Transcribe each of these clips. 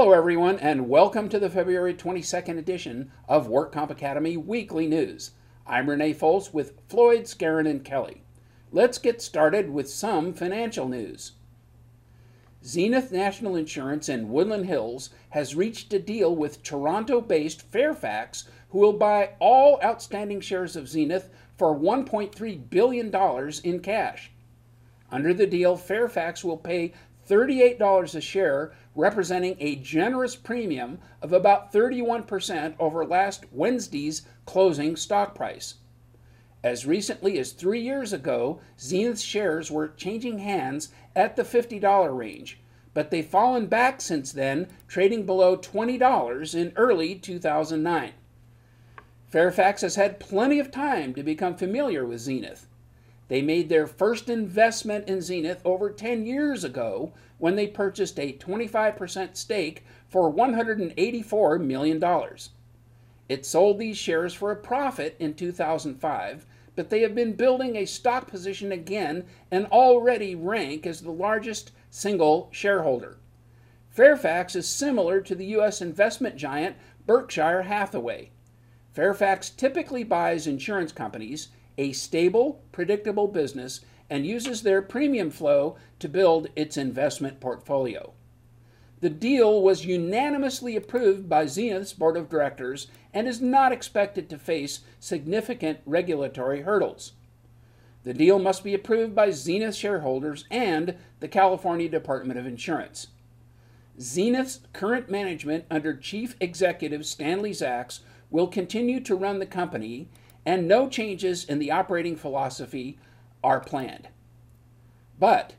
Hello, everyone, and welcome to the February 22nd edition of Work Comp Academy Weekly News. I'm Renee Fols with Floyd, Skeren, and Kelly. Let's get started with some financial news. Zenith National Insurance in Woodland Hills has reached a deal with Toronto based Fairfax, who will buy all outstanding shares of Zenith for $1.3 billion in cash. Under the deal, Fairfax will pay $38 a share, representing a generous premium of about 31% over last Wednesday's closing stock price. As recently as three years ago, Zenith's shares were changing hands at the $50 range, but they've fallen back since then, trading below $20 in early 2009. Fairfax has had plenty of time to become familiar with Zenith. They made their first investment in Zenith over 10 years ago when they purchased a 25% stake for $184 million. It sold these shares for a profit in 2005, but they have been building a stock position again and already rank as the largest single shareholder. Fairfax is similar to the U.S. investment giant Berkshire Hathaway. Fairfax typically buys insurance companies a stable, predictable business and uses their premium flow to build its investment portfolio. The deal was unanimously approved by Zenith's board of directors and is not expected to face significant regulatory hurdles. The deal must be approved by Zenith shareholders and the California Department of Insurance. Zenith's current management under Chief Executive Stanley Zax will continue to run the company and no changes in the operating philosophy are planned. But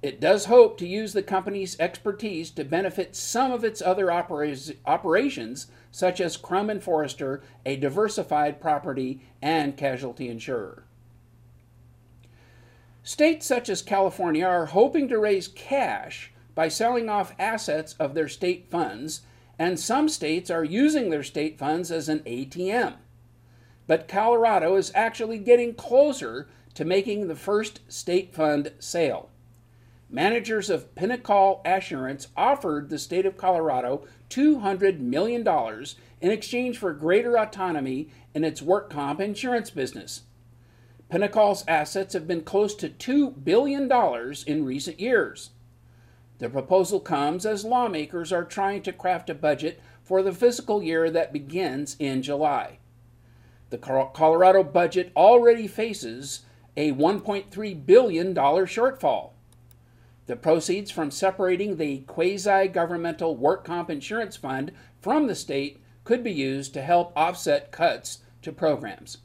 it does hope to use the company's expertise to benefit some of its other opera- operations, such as Crum and Forster, a diversified property and casualty insurer. States such as California are hoping to raise cash by selling off assets of their state funds, and some states are using their state funds as an ATM but Colorado is actually getting closer to making the first state fund sale. Managers of Pinnacle Assurance offered the state of Colorado $200 million in exchange for greater autonomy in its work comp insurance business. Pinnacle's assets have been close to $2 billion in recent years. The proposal comes as lawmakers are trying to craft a budget for the fiscal year that begins in July. The Colorado budget already faces a $1.3 billion shortfall. The proceeds from separating the quasi governmental work comp insurance fund from the state could be used to help offset cuts to programs.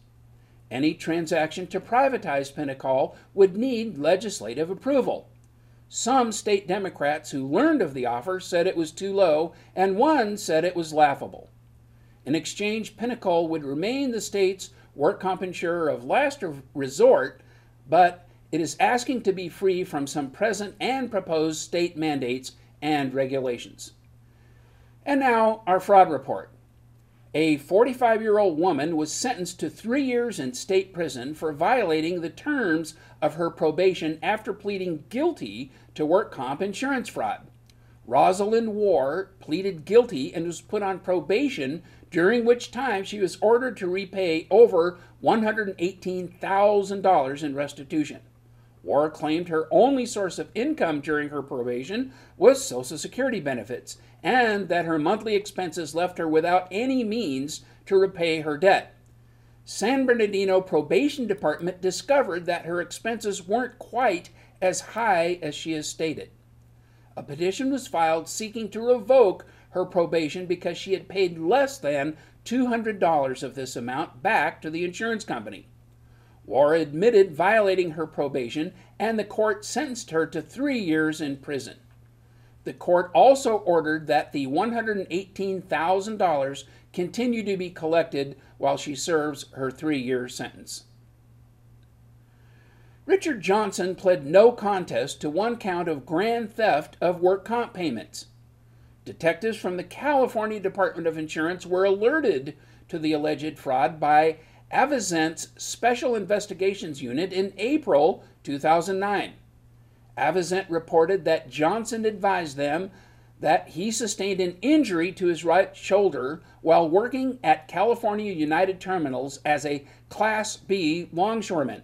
Any transaction to privatize Pinnacle would need legislative approval. Some state Democrats who learned of the offer said it was too low, and one said it was laughable. In exchange, Pinnacle would remain the state's work comp insurer of last resort, but it is asking to be free from some present and proposed state mandates and regulations. And now, our fraud report. A 45 year old woman was sentenced to three years in state prison for violating the terms of her probation after pleading guilty to work comp insurance fraud. Rosalind War pleaded guilty and was put on probation during which time she was ordered to repay over $118,000 in restitution. War claimed her only source of income during her probation was Social Security benefits, and that her monthly expenses left her without any means to repay her debt. San Bernardino Probation Department discovered that her expenses weren't quite as high as she has stated. A petition was filed seeking to revoke her probation because she had paid less than $200 of this amount back to the insurance company. War admitted violating her probation, and the court sentenced her to three years in prison. The court also ordered that the $118,000 continue to be collected while she serves her three year sentence. Richard Johnson pled no contest to one count of grand theft of work comp payments. Detectives from the California Department of Insurance were alerted to the alleged fraud by Avizent's Special Investigations Unit in April 2009. Avizent reported that Johnson advised them that he sustained an injury to his right shoulder while working at California United Terminals as a Class B longshoreman.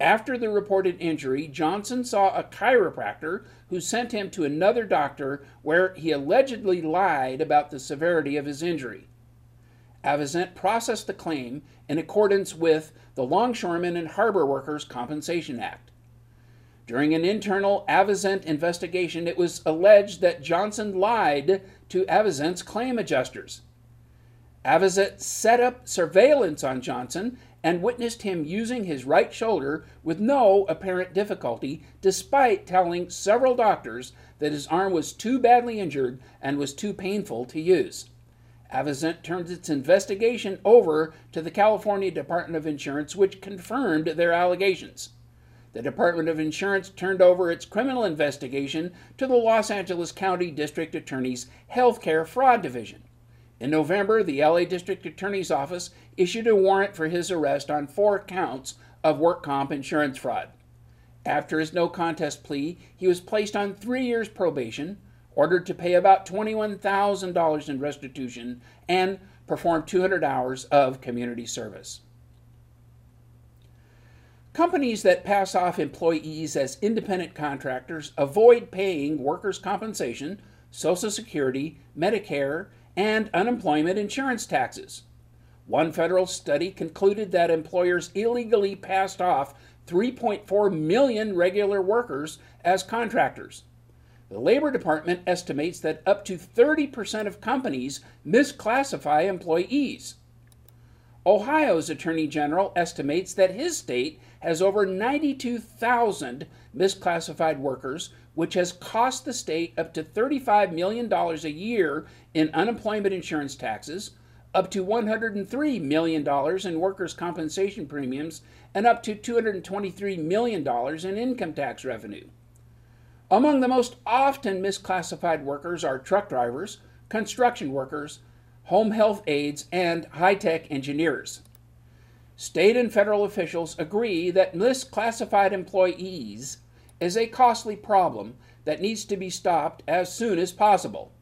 After the reported injury, Johnson saw a chiropractor who sent him to another doctor where he allegedly lied about the severity of his injury. Avizent processed the claim in accordance with the Longshoremen and Harbor Workers Compensation Act. During an internal Avizent investigation, it was alleged that Johnson lied to Avizent's claim adjusters. Avizent set up surveillance on Johnson and witnessed him using his right shoulder with no apparent difficulty, despite telling several doctors that his arm was too badly injured and was too painful to use. Avizent turned its investigation over to the California Department of Insurance, which confirmed their allegations the Department of Insurance turned over its criminal investigation to the Los Angeles County District Attorney's Healthcare Fraud Division. In November, the LA District Attorney's Office issued a warrant for his arrest on four counts of work comp insurance fraud. After his no contest plea, he was placed on three years probation, ordered to pay about $21,000 in restitution, and perform 200 hours of community service. Companies that pass off employees as independent contractors avoid paying workers' compensation, Social Security, Medicare, and unemployment insurance taxes. One federal study concluded that employers illegally passed off 3.4 million regular workers as contractors. The Labor Department estimates that up to 30% of companies misclassify employees. Ohio's Attorney General estimates that his state has over 92,000 misclassified workers, which has cost the state up to $35 million a year in unemployment insurance taxes, up to $103 million in workers' compensation premiums, and up to $223 million in income tax revenue. Among the most often misclassified workers are truck drivers, construction workers, home health aides, and high tech engineers. State and federal officials agree that misclassified employees is a costly problem that needs to be stopped as soon as possible.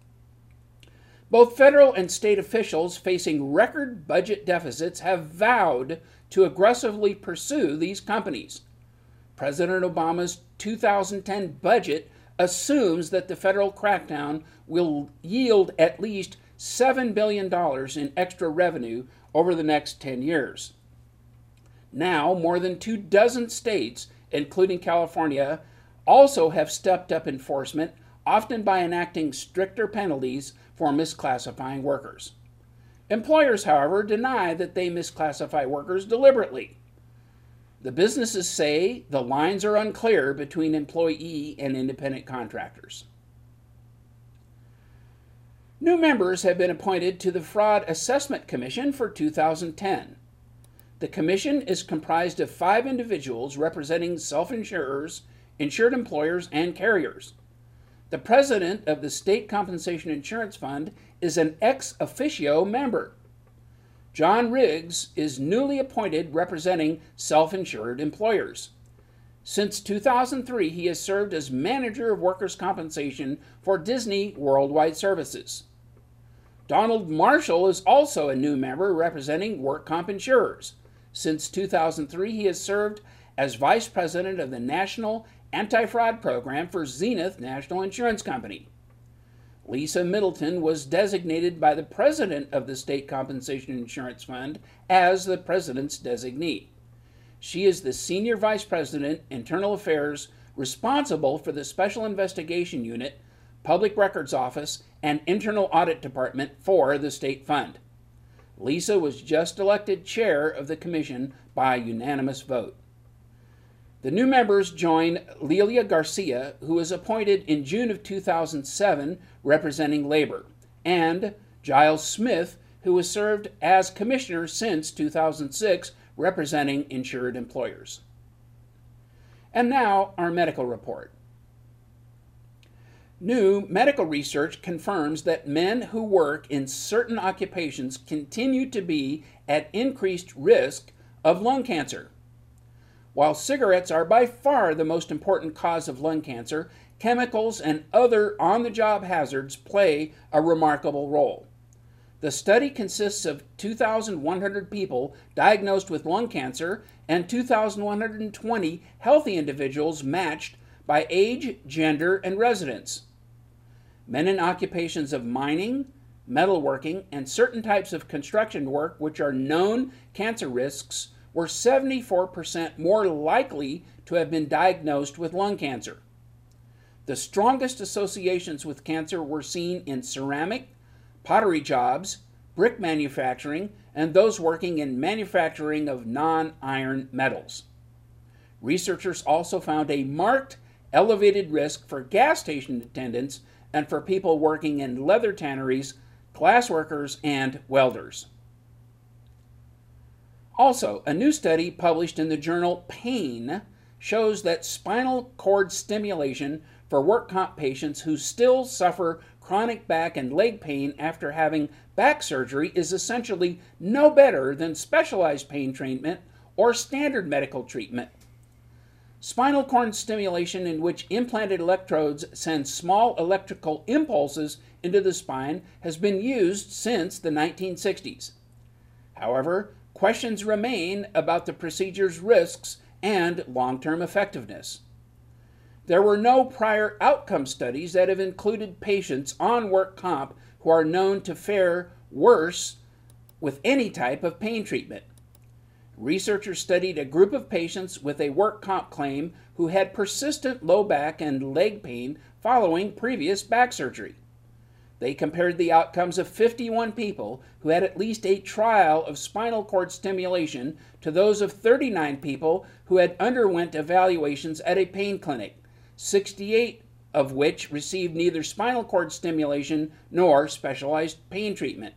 Both federal and state officials facing record budget deficits have vowed to aggressively pursue these companies. President Obama's 2010 budget assumes that the federal crackdown will yield at least $7 billion in extra revenue over the next 10 years. Now, more than two dozen states, including California, also have stepped up enforcement, often by enacting stricter penalties for misclassifying workers. Employers, however, deny that they misclassify workers deliberately. The businesses say the lines are unclear between employee and independent contractors. New members have been appointed to the Fraud Assessment Commission for 2010. The commission is comprised of five individuals representing self insurers, insured employers, and carriers. The president of the State Compensation Insurance Fund is an ex officio member. John Riggs is newly appointed representing self insured employers. Since 2003, he has served as manager of workers' compensation for Disney Worldwide Services. Donald Marshall is also a new member representing work comp insurers. Since 2003, he has served as vice president of the National Anti Fraud Program for Zenith National Insurance Company. Lisa Middleton was designated by the president of the State Compensation Insurance Fund as the president's designee. She is the senior vice president, internal affairs, responsible for the Special Investigation Unit Public Records Office, and Internal Audit Department for the State Fund. Lisa was just elected chair of the commission by unanimous vote. The new members join Lelia Garcia, who was appointed in June of 2007 representing labor, and Giles Smith, who has served as commissioner since 2006 representing insured employers. And now, our medical report. New medical research confirms that men who work in certain occupations continue to be at increased risk of lung cancer. While cigarettes are by far the most important cause of lung cancer, chemicals, and other on the job hazards play a remarkable role. The study consists of 2,100 people diagnosed with lung cancer and 2,120 healthy individuals matched by age, gender, and residence. Men in occupations of mining, metalworking, and certain types of construction work, which are known cancer risks, were 74% more likely to have been diagnosed with lung cancer. The strongest associations with cancer were seen in ceramic, pottery jobs, brick manufacturing, and those working in manufacturing of non iron metals. Researchers also found a marked elevated risk for gas station attendants and for people working in leather tanneries, glass workers, and welders. Also, a new study published in the journal Pain shows that spinal cord stimulation for work comp patients who still suffer chronic back and leg pain after having back surgery is essentially no better than specialized pain treatment or standard medical treatment. Spinal cord stimulation, in which implanted electrodes send small electrical impulses into the spine, has been used since the 1960s. However, questions remain about the procedure's risks and long term effectiveness. There were no prior outcome studies that have included patients on work comp who are known to fare worse with any type of pain treatment. Researchers studied a group of patients with a work comp claim who had persistent low back and leg pain following previous back surgery. They compared the outcomes of 51 people who had at least a trial of spinal cord stimulation to those of 39 people who had underwent evaluations at a pain clinic, 68 of which received neither spinal cord stimulation nor specialized pain treatment.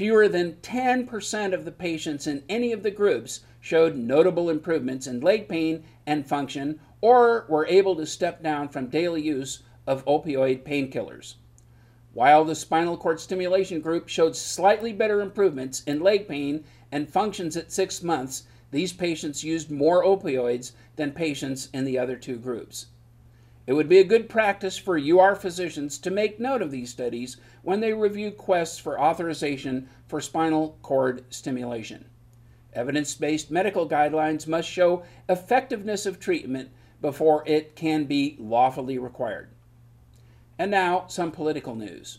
Fewer than 10% of the patients in any of the groups showed notable improvements in leg pain and function or were able to step down from daily use of opioid painkillers. While the spinal cord stimulation group showed slightly better improvements in leg pain and functions at six months, these patients used more opioids than patients in the other two groups. It would be a good practice for UR physicians to make note of these studies when they review quests for authorization for spinal cord stimulation. Evidence based medical guidelines must show effectiveness of treatment before it can be lawfully required. And now, some political news.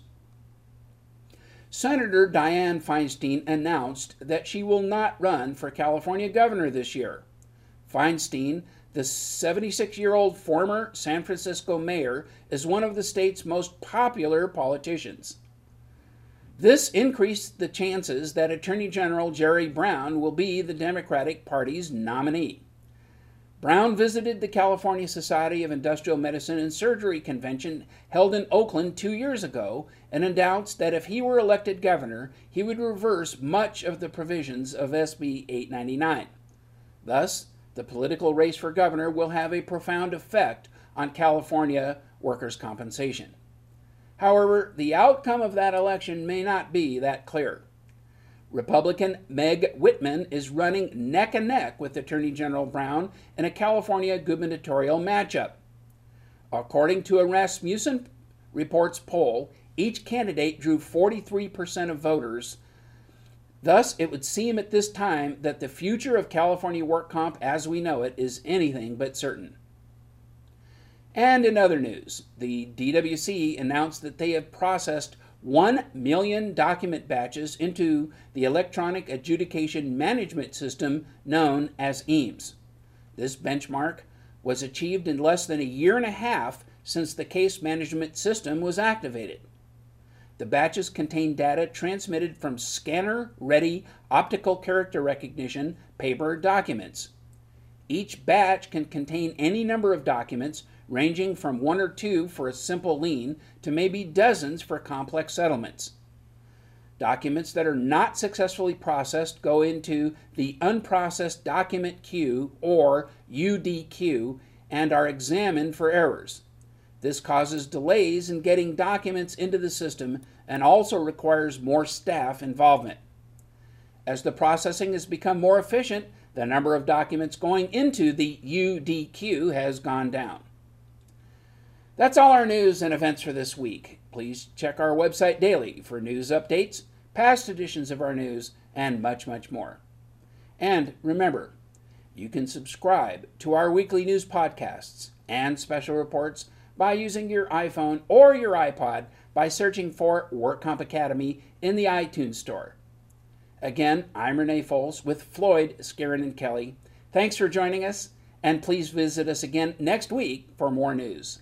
Senator Dianne Feinstein announced that she will not run for California governor this year. Feinstein, the 76 year old former San Francisco mayor, is one of the state's most popular politicians. This increased the chances that Attorney General Jerry Brown will be the Democratic Party's nominee. Brown visited the California Society of Industrial Medicine and Surgery convention held in Oakland two years ago and announced that if he were elected governor, he would reverse much of the provisions of SB 899. Thus, the political race for governor will have a profound effect on California workers' compensation. However, the outcome of that election may not be that clear. Republican Meg Whitman is running neck and neck with Attorney General Brown in a California gubernatorial matchup. According to a Rasmussen Reports poll, each candidate drew 43% of voters. Thus, it would seem at this time that the future of California work comp as we know it is anything but certain. And in other news, the DWC announced that they have processed 1 million document batches into the Electronic Adjudication Management System known as EAMS. This benchmark was achieved in less than a year and a half since the case management system was activated. The batches contain data transmitted from scanner ready optical character recognition paper documents. Each batch can contain any number of documents ranging from one or two for a simple lien to maybe dozens for complex settlements. Documents that are not successfully processed go into the unprocessed document queue or UDQ and are examined for errors. This causes delays in getting documents into the system and also requires more staff involvement. As the processing has become more efficient, the number of documents going into the UDQ has gone down. That's all our news and events for this week. Please check our website daily for news updates, past editions of our news, and much, much more. And remember, you can subscribe to our weekly news podcasts and special reports by using your iPhone or your iPod by searching for WorkComp Academy in the iTunes Store. Again, I'm Renee Foles with Floyd, Skeren, and Kelly. Thanks for joining us, and please visit us again next week for more news.